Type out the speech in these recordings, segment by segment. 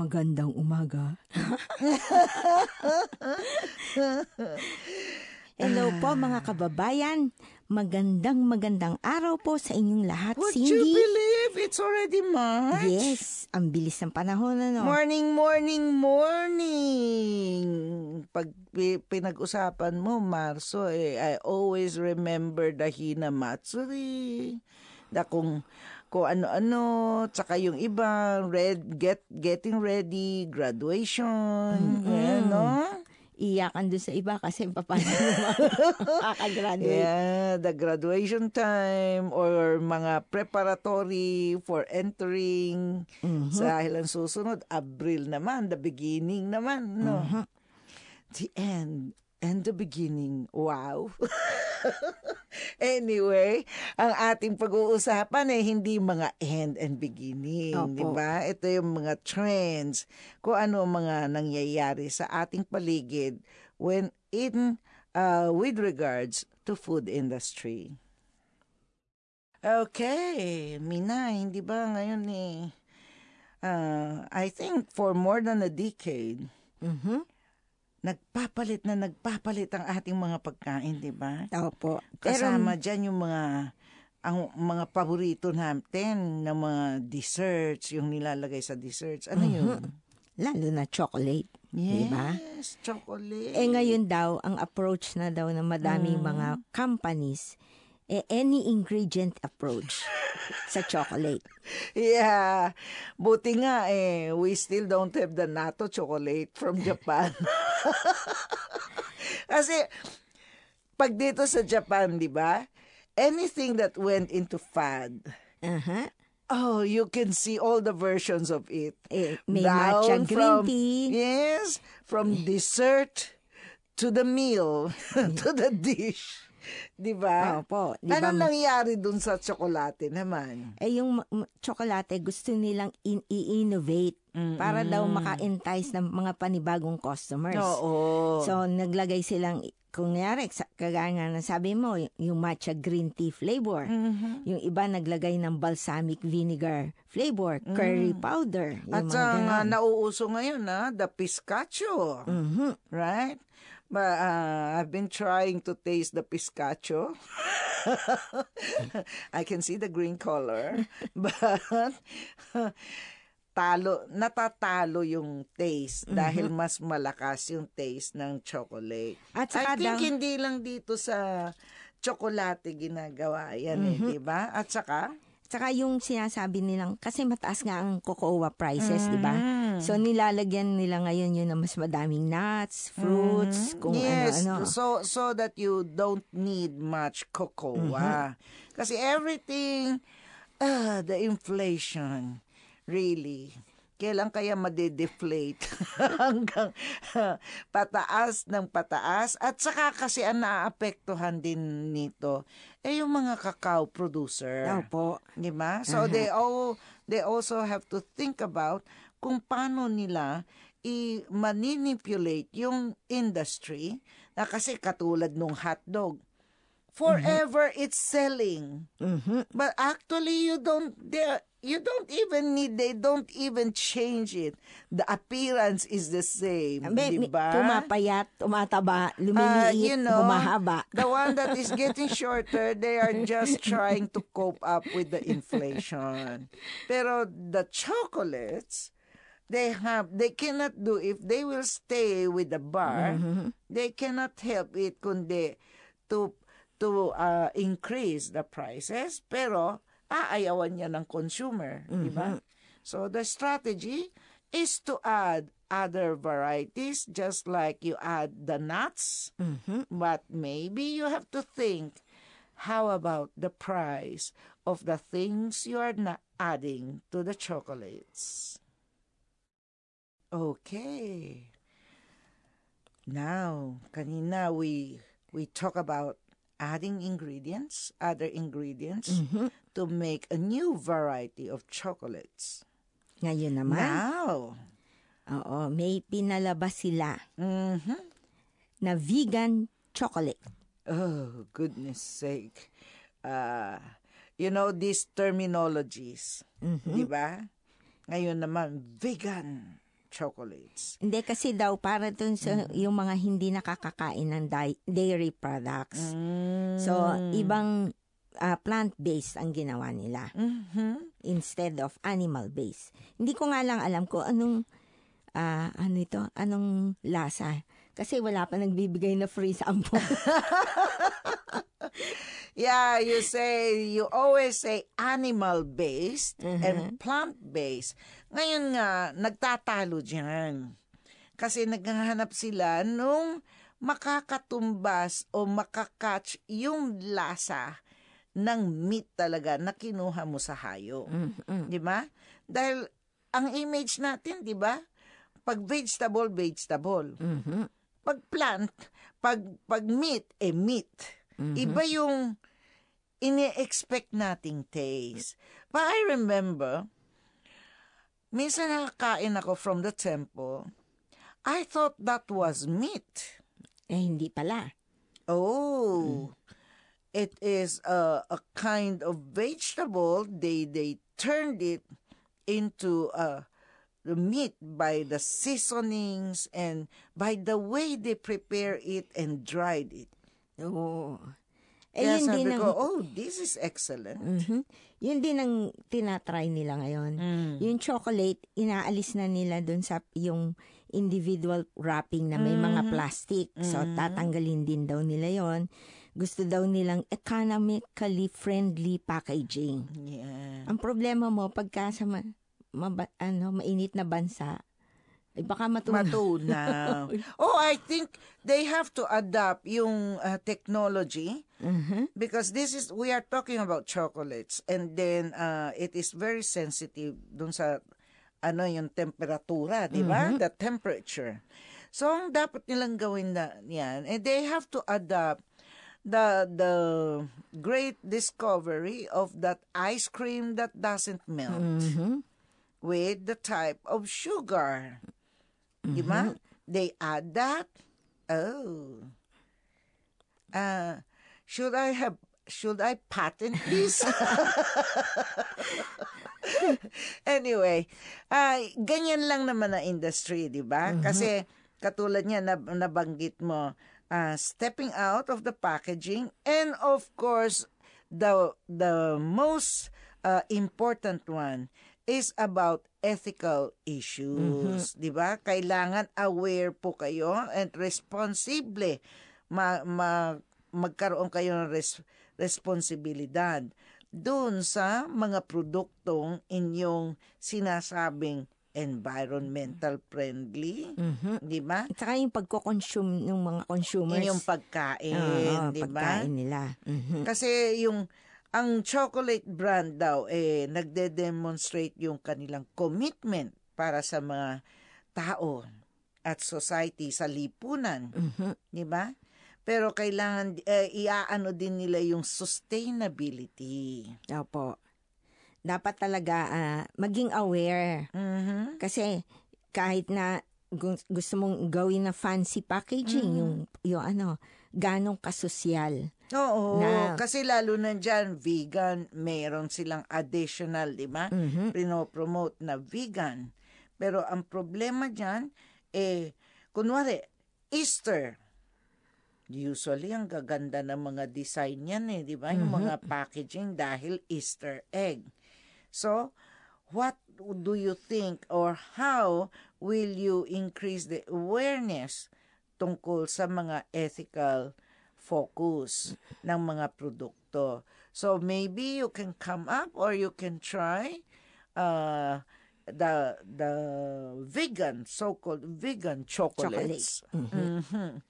Magandang umaga. Hello po mga kababayan. Magandang magandang araw po sa inyong lahat, Would Cindy. you believe it's already March? Yes, ang bilis ng panahon ano. Morning, morning, morning. Pag pi- pinag-usapan mo, Marso, eh, I always remember the Hina Matsuri. Da kung, kung ano-ano, tsaka yung iba, red, get, getting ready, graduation, Mm-mm. ano? Iyakan doon sa iba kasi paano mo makakagraduate. Yeah, the graduation time or mga preparatory for entering Mhm. sa ang susunod, Abril naman, the beginning naman, no? Mhm. The end and the beginning. Wow. anyway, ang ating pag-uusapan ay hindi mga end and beginning, di ba? Ito yung mga trends, kung ano mga nangyayari sa ating paligid when in uh, with regards to food industry. Okay, Mina, hindi ba ngayon eh, uh, I think for more than a decade, Mhm. Nagpapalit na nagpapalit ang ating mga pagkain, di ba? Opo. Pero, Kasama dyan yung mga ang mga paborito natin ng mga desserts, yung nilalagay sa desserts. Ano yun? lalo na chocolate. Yes, Diba? chocolate. Eh ngayon daw, ang approach na daw ng madaming Mm. mga companies, eh any ingredient approach sa chocolate. Yeah. Buti nga eh, we still don't have the natto chocolate from Japan. Kasi, pag dito sa Japan, di ba, anything that went into fad, Aha. oh, you can see all the versions of it. Eh, may Down matcha green from, tea. Yes, from dessert to the meal, to the dish. Di ba? Opo. Di ba, Ano nangyari dun sa tsokolate naman? eh yung tsokolate gusto nilang in- i-innovate para daw maka-entice ng mga panibagong customers. Oo. So naglagay silang kung nangyari, kagaya nga na sabi mo, yung matcha green tea flavor. Mhm. Yung iba naglagay ng balsamic vinegar flavor, curry powder. At sa nga ganon. nauuso ngayon na the piscacho, Mhm. right? But uh, I've been trying to taste the piscacho. I can see the green color, but talo natatalo yung taste dahil mas malakas yung taste ng chocolate. At I saka think daw- hindi lang dito sa tsokolate ginagawa yan eh, di ba? At saka Tsaka yung sinasabi nilang, kasi mataas nga ang cocoa prices, di ba? Mm. So nilalagyan nila ngayon yun ng mas madaming nuts, fruits, kung Mm-hmm. yes, ano-ano. so so that you don't need much cocoa. Mm-hmm. Kasi everything ah, the inflation really kailan kaya made-deflate hanggang pataas ng pataas at saka kasi ang naapektuhan din nito eh yung mga cacao producer. Opo. Di ba? So they all they also have to think about kung paano nila i-manipulate yung industry na kasi katulad nung hotdog. Forever it's selling. Mhm. But actually you don't they you don't even need they don't even change it. The appearance is the same, May- di may- ba? Pumapayat, tumataba, Ah, lumiliit, you know, humahaba. The one that is getting shorter, they are just trying to cope up with the inflation. Pero the chocolates, they have, they cannot do, if they will stay with the bar, they cannot help it kundi to to uh, increase the prices, pero aayawan niya ng consumer, di ba? So the strategy is to add other varieties just like you add the nuts, Mhm. but maybe you have to think how about the price of the things you are not adding to the chocolates. Okay. Now, kanina we we talk about adding ingredients, other ingredients Mhm. to make a new variety of chocolates. Ngayon naman, Now, oo, may pinalabas sila mhm. na vegan chocolate. Oh, goodness sake. Uh, you know, these terminologies, Mhm. di ba? Ngayon naman, vegan. Chocolates. Hindi kasi daw para dun sa Mm. yung mga hindi nakakakain ng di- dairy products. Mm. So, ibang ah, plant-based ang ginawa nila Mhm. instead of animal-based. Hindi ko nga lang alam ko anong ah, ano ito, anong lasa. Kasi wala pa nagbibigay na free sample. Yeah, you say, you always say animal-based and plant-based. Ngayon nga, nagtatalo dyan. Kasi naghahanap sila nung makakatumbas o makakatch yung lasa ng meat talaga na kinuha mo sa hayop. Mm-mm. Di ba? Dahil ang image natin, di ba? Pag vegetable, vegetable. Mhm. Pag plant, pag, pag meat, eh meat. Iba yung ini-expect nating taste. But I remember, minsan nakakain ako from the temple, I thought that was meat. Eh, hindi pala. Oh, it is a, a kind of vegetable. They they turned it into uh, the meat by the seasonings and by the way they prepare it and dried it. Oo. Eh, Kaya yun sabi din ang, ko, oh, this is excellent. Mhm. Yun din ang tinatry nila ngayon. Mm. Yung chocolate, inaalis na nila dun sa yung individual wrapping na may mga plastic. So, tatanggalin din daw nila yon Gusto daw nilang economically friendly packaging. Yeah. Ang problema mo, pagka sa ma- maba- ano, mainit na bansa, eh, baka matunaw. Matunaw. oh, I think they have to adapt yung uh, technology Mhm. because this is we are talking about chocolates and then uh, it is very sensitive dun sa ano yung temperatura, di ba? The temperature. So ang dapat nilang gawin na yan, and they have to adapt the the great discovery of that ice cream that doesn't melt Mhm. with the type of sugar. Di ba? They add that. Oh. Uh, should I have should I patent this? anyway, ay ganyan lang naman na industry, di ba? Kasi katulad niya na nabanggit mo, uh, stepping out of the packaging and of course the the most uh, important one is about ethical issues, 'di ba? Kailangan aware po kayo and responsible ma, ma magkaroon kayo ng res, responsibilidad doon sa mga produktong inyong sinasabing environmental friendly, Mhm. 'di ba? At saka yung pagko-consume ng mga consumers. Inyong pagkain, Oo, 'di ba? pagkain nila. Mhm. Kasi yung ang chocolate brand daw eh nagde-demonstrate yung kanilang commitment para sa mga tao at society sa lipunan, Mhm. 'di ba? Pero kailangan eh, iaano din nila yung sustainability. Opo. Dapat talaga ah, maging aware. Mhm. Kasi kahit na gu- gusto mong gawin na fancy packaging, yung, yung ano, ganong kasosyal. Oo, Na- kasi lalo na dyan, vegan, meron silang additional, di ba? Mhm. Pinopromote na vegan. Pero ang problema dyan, eh, kunwari, Easter. Usually, ang gaganda ng mga design yan eh, di ba? Yung mga packaging dahil Easter egg. So, what do you think or how will you increase the awareness tungkol sa mga ethical focus ng mga produkto? So, maybe you can come up or you can try uh, the the vegan, so-called vegan chocolates. Mhm.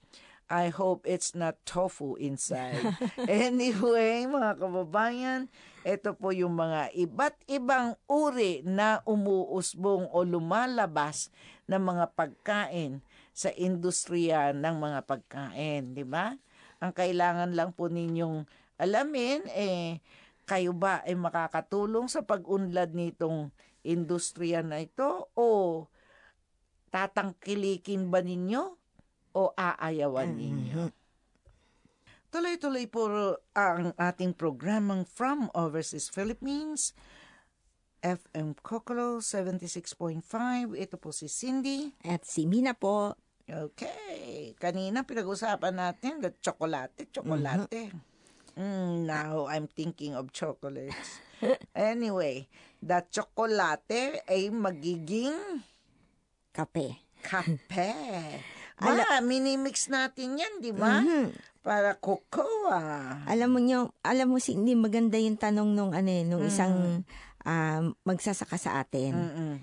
I hope it's not tofu inside. anyway, mga kababayan, ito po yung mga iba't ibang uri na umuusbong o lumalabas ng mga pagkain sa industriya ng mga pagkain, di ba? Ang kailangan lang po ninyong alamin, eh, kayo ba ay makakatulong sa pag-unlad nitong industriya na ito o tatangkilikin ba ninyo o aayawan ninyo? Tuloy-tuloy po ang ating programang From Overseas Philippines. FM Kokolo 76.5. Ito po si Cindy. At si Mina po, Okay. Kanina pinag-usapan natin the chocolate, chocolate. Mm, now I'm thinking of chocolates. anyway, the chocolate ay magiging kape. kape. Ma, minimix natin yan, di ba? Para cocoa. Alam mo nyo, alam mo si hindi maganda yung tanong nung ano eh, nung isang ah, magsasaka sa atin. Mm-mm.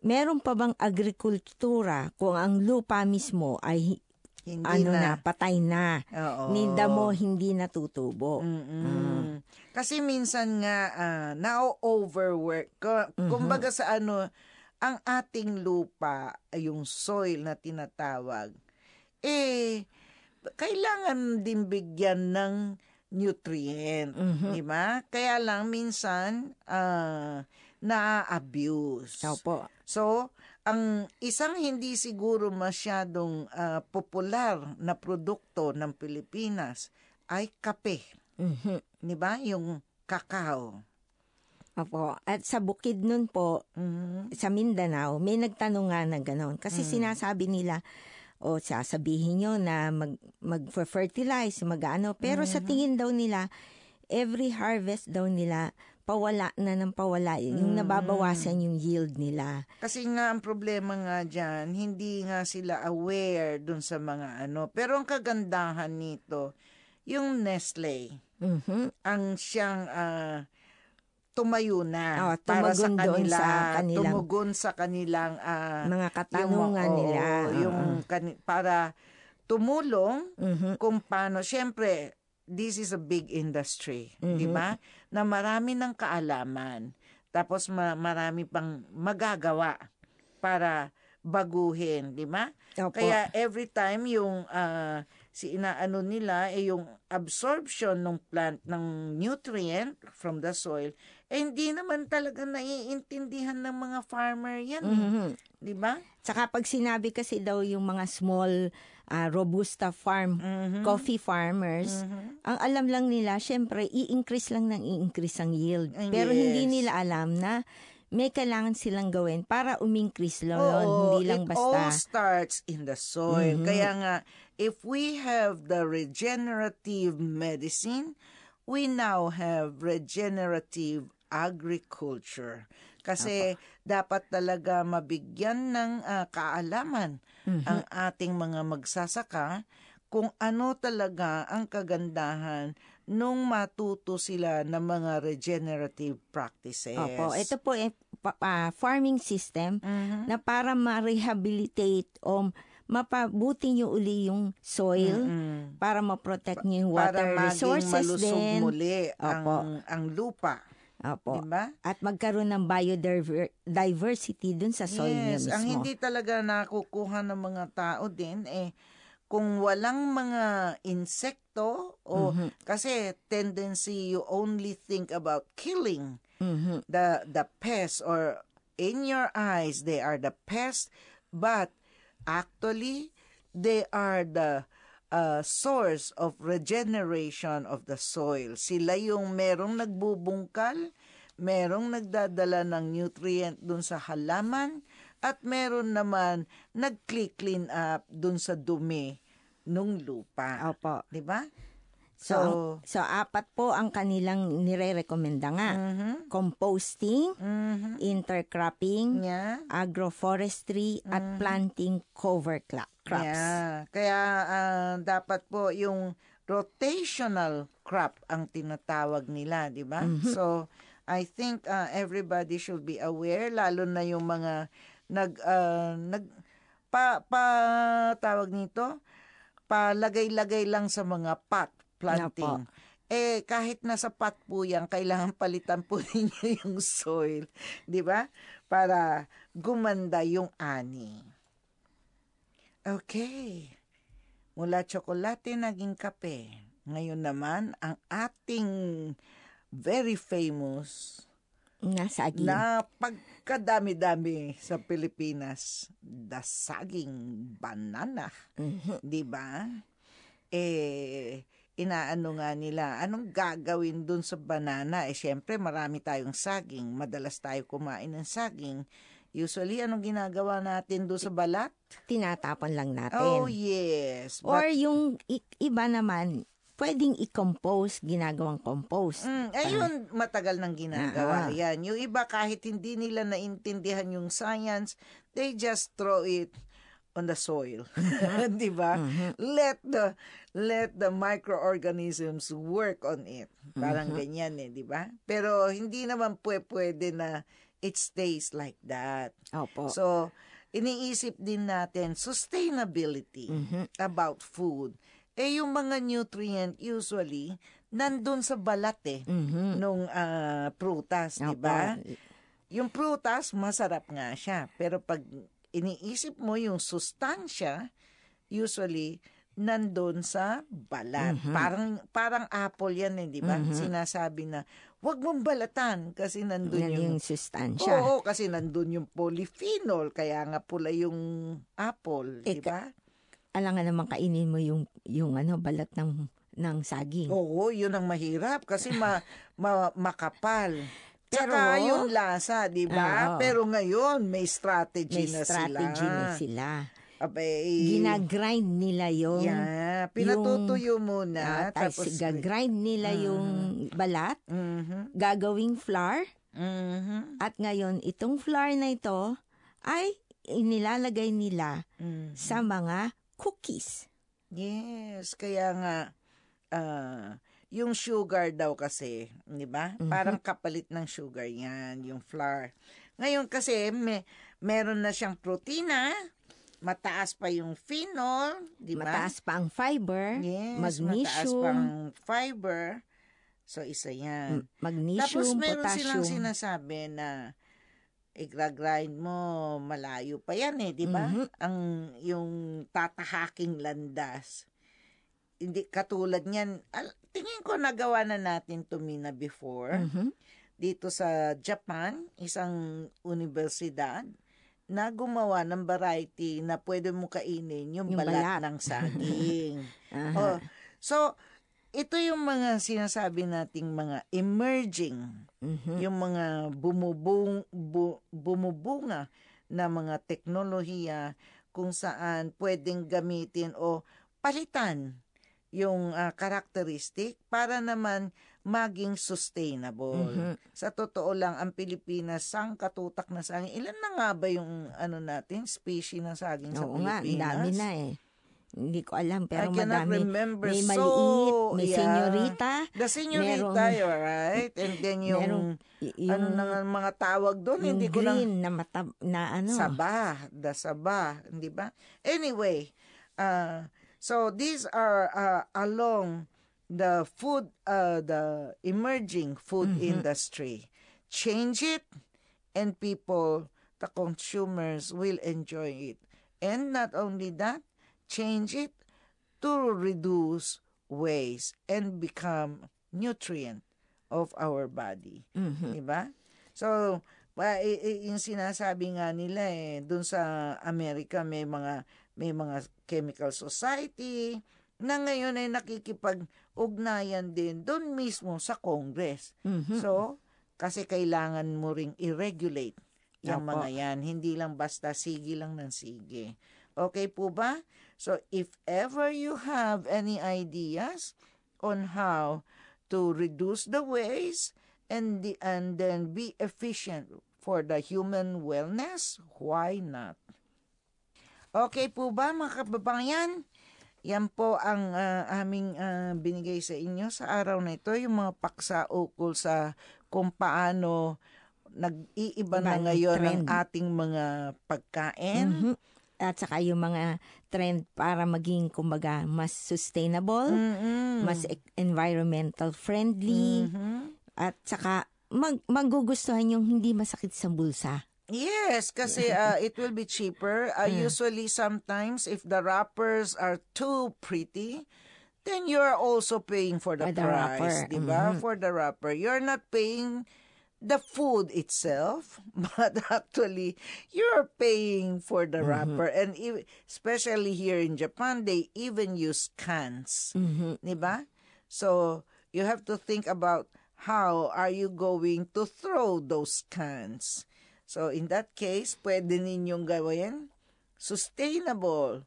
Meron pa bang agrikultura kung ang lupa mismo ay Hindi ano na. na. patay na? Oo. Ninda mo hindi natutubo. Mm-mm. Kasi minsan nga ah, na-overwork. Ko- Kumbaga sa ano, ang ating lupa, yung soil na tinatawag, eh, kailangan din bigyan ng nutrient. Di ba? Kaya lang minsan, ah, na-abuse. Opo. So, ang isang hindi siguro masyadong ah, popular na produkto ng Pilipinas ay kape. Mhm. 'Di ba? Yung kakao. Opo. At sa bukid nun po, Mhm. sa Mindanao, may nagtanong nga na gano'n. Kasi sinasabi nila, o sasabihin nyo na mag, mag-fertilize, mag-ano. Pero sa tingin daw nila, every harvest daw nila, pawala na ng pawala. Yung nababawasan yung yield nila. Kasi nga ang problema nga diyan, hindi nga sila aware dun sa mga ano. Pero ang kagandahan nito, yung Nestle, Mhm. ang siyang ah, tumayo na Oh, para sa kanila, sa kanilang- tumugon sa kanilang ah, Mga katanungan yung, nila. yung kani- para tumulong Mhm. kung paano, syempre, this is a big industry, di ba? Na marami ng kaalaman. Tapos ma- marami pang magagawa para baguhin, di ba? Kaya every time yung ah, si inaano nila eh yung absorption ng plant ng nutrient from the soil eh hindi naman talaga naiintindihan ng mga farmer yan, eh. Mhm. di ba? Tsaka pag sinabi kasi daw yung mga small ah, robusta farm, Mhm. coffee farmers, ang alam lang nila, syempre, i-increase lang ng i-increase ang yield. Ah, Pero yes. hindi nila alam na may kailangan silang gawin para umingkrease lang yun. Oo, Hindi lang it basta. Mm-hmm. all starts in the soil. Kaya nga, if we have the regenerative medicine, we now have regenerative agriculture. Kasi dapat talaga mabigyan ng ah, kaalaman Mm-hmm. ang ating mga magsasaka kung ano talaga ang kagandahan nung matuto sila ng mga regenerative practices. Opo, ito po ah, farming system Mhm. na para ma-rehabilitate o mapabuti nyo uli yung soil Mm. para ma-protect nyo yung para water maging resources din. muli Opo. ang ang lupa, Opo. 'di ba? At magkaroon ng biodiversity dun sa soil niya Yes, mismo. ang hindi talaga nakukuha ng mga tao din eh kung walang mga insekto o Mm-hmm. kasi tendency you only think about killing Mhm. the the pests or in your eyes they are the pests but actually they are the uh, source of regeneration of the soil. Sila yung merong nagbubungkal, merong nagdadala ng nutrient dun sa halaman, at meron naman nag-clean up dun sa dumi nung lupa. Opo. 'Di ba? So, ang- so apat po ang kanilang nire-recommenda nga. Mhm. Composting, Mhm. intercropping, Yeah. agroforestry, at planting cover cla- crops. Yeah. Kaya ah, dapat po yung rotational crop ang tinatawag nila, di ba? Mm-hmm. So, I think ah, everybody should be aware, lalo na yung mga nag, ah, nag, pa, pa, tawag nito, palagay-lagay lang sa mga pot planting. Eh, kahit nasa pot po yan, kailangan palitan po ninyo yung soil, di ba? Para gumanda yung ani. Okay. Mula tsokolate naging kape. Ngayon naman, ang ating very famous Nasagi. na pagkadami-dami sa Pilipinas, the saging banana. Mhm. Di ba? Eh, inaano nga nila, anong gagawin dun sa banana? Eh, syempre, marami tayong saging. Madalas tayo kumain ng saging. Usually, anong ginagawa natin doon sa balat? Tinatapon lang natin. Oh, yes. Or yung iba naman, pwedeng i-compose, ginagawang compose. Mm, ayun, matagal nang ginagawa Ah. yan. Yung iba, kahit hindi nila naintindihan yung science, they just throw it on the soil. Di ba? Let the let the microorganisms work on it. Parang ganyan eh, di ba? Pero hindi naman pwe- pwede na it stays like that. Opo. So, iniisip din natin sustainability about food. Eh, yung mga nutrient usually, nandun sa balat eh, Mhm. nung ah, prutas, di ba? Yung prutas, masarap nga siya. Pero pag iniisip mo yung sustansya, usually, nandun sa balat. Parang parang apple yan eh, di ba? Sinasabi na, wag mong balatan kasi nandun Yan yung yung sustansya. Oo, kasi nandun yung polyphenol, kaya nga pula yung apple, di ba? Alangan naman kainin mo yung, yung ano, balat ng, ng saging. Oo, yun ang mahirap kasi ma, ma- makapal. Pero- Tsaka yung lasa, di ba? Oo. Pero ngayon, may strategy May na strategy sila. na sila. Abay, Ginagrind nila yung... yeah, pinatutuyo muna. Ah, tapos, gagrind nila yung balat, Mhm, gagawing flour, mhm, at ngayon itong flour na ito ay inilalagay nila mhm. sa mga cookies. Yes, kaya nga ah, yung sugar daw kasi, 'di ba? Mhm. Parang kapalit ng sugar 'yan, yung flour. Ngayon kasi may meron na siyang protina, mataas pa yung phenol, 'di ba? Mataas pa ang fiber, Yes, mataas magnesium, pang fiber. So isa 'yan. magnesium, Tapos meron silang potassium. sinasabi na i-grind mo, malayo pa yan eh, di ba? Mhm. Ang yung tatahaking landas. Hindi katulad niyan. al- Tingin ko nagawa na natin to Mina before. Mhm. Dito sa Japan, isang universidad na gumawa ng variety na pwede mo kainin yung, Yung balat, balat. ng saging. Aha. Oh, so, ito yung mga sinasabi nating mga emerging, Mhm. yung mga bumubung, bu, bumubunga na mga teknolohiya kung saan pwedeng gamitin o palitan yung ah, characteristic para naman maging sustainable. Mhm. Sa totoo lang, ang Pilipinas, sang katutak na saging. Ilan na nga ba yung ano natin, species ng saging sa Oo nga, ang Pilipinas? dami na eh. Hindi ko alam, pero I madami. remember. May so, maliit, may yeah. senyorita, The senyorita, Merong- you're right? And then yung, merong y- ano yung, na nga mga tawag doon, yung hindi ko lang, green na, mata, na ano. saba, the saba, hindi ba? Anyway, uh, so these are uh, along the food, uh, the emerging food Mm-hmm. industry. Change it, and people, the consumers, will enjoy it. And not only that, change it to reduce waste and become nutrient of our body. Mhm. Diba? So, pa, i- i- yung sinasabi nga nila eh, dun sa Amerika may mga may mga chemical society na ngayon ay nakikipag-ugnayan din dun mismo sa Congress. Mhm. So, kasi kailangan mo ring i-regulate yung Opo. mga yan. Hindi lang basta sige lang ng sige. Okay po ba? So, if ever you have any ideas on how to reduce the waste and the, and then be efficient for the human wellness, why not? Okay po ba mga kababayan? Yan po ang ah, aming ah, binigay sa inyo sa araw na ito, yung mga paksa ukol sa kung paano nag-iiba na ang ngayon ang trend. ating mga pagkain. Mhm. At saka yung mga trend para maging, kumbaga, mas sustainable, Mm-mm. mas e- environmental friendly, Mhm. At saka mag magugustuhan yung hindi masakit sa bulsa. Yes, kasi uh, it will be cheaper. Uh, Usually, sometimes, if the wrappers are too pretty, then you're also paying for the For the price, di ba? For the wrapper. You're not paying the food itself, but actually, you're paying for the wrapper. And e- especially here in Japan, they even use cans. Mhm. Di ba? So, you have to think about how are you going to throw those cans. So, in that case, pwede ninyong gawin sustainable.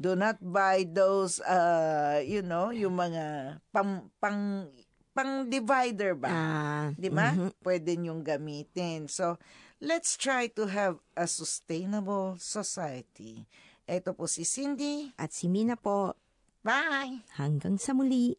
Do not buy those, uh, you know, yung mga pang, pang, pang divider ba? Ah, Di ba? mhm. Pwede niyong gamitin. So, let's try to have a sustainable society. Ito po si Cindy. At si Mina po, Bye! hanggang sa muli.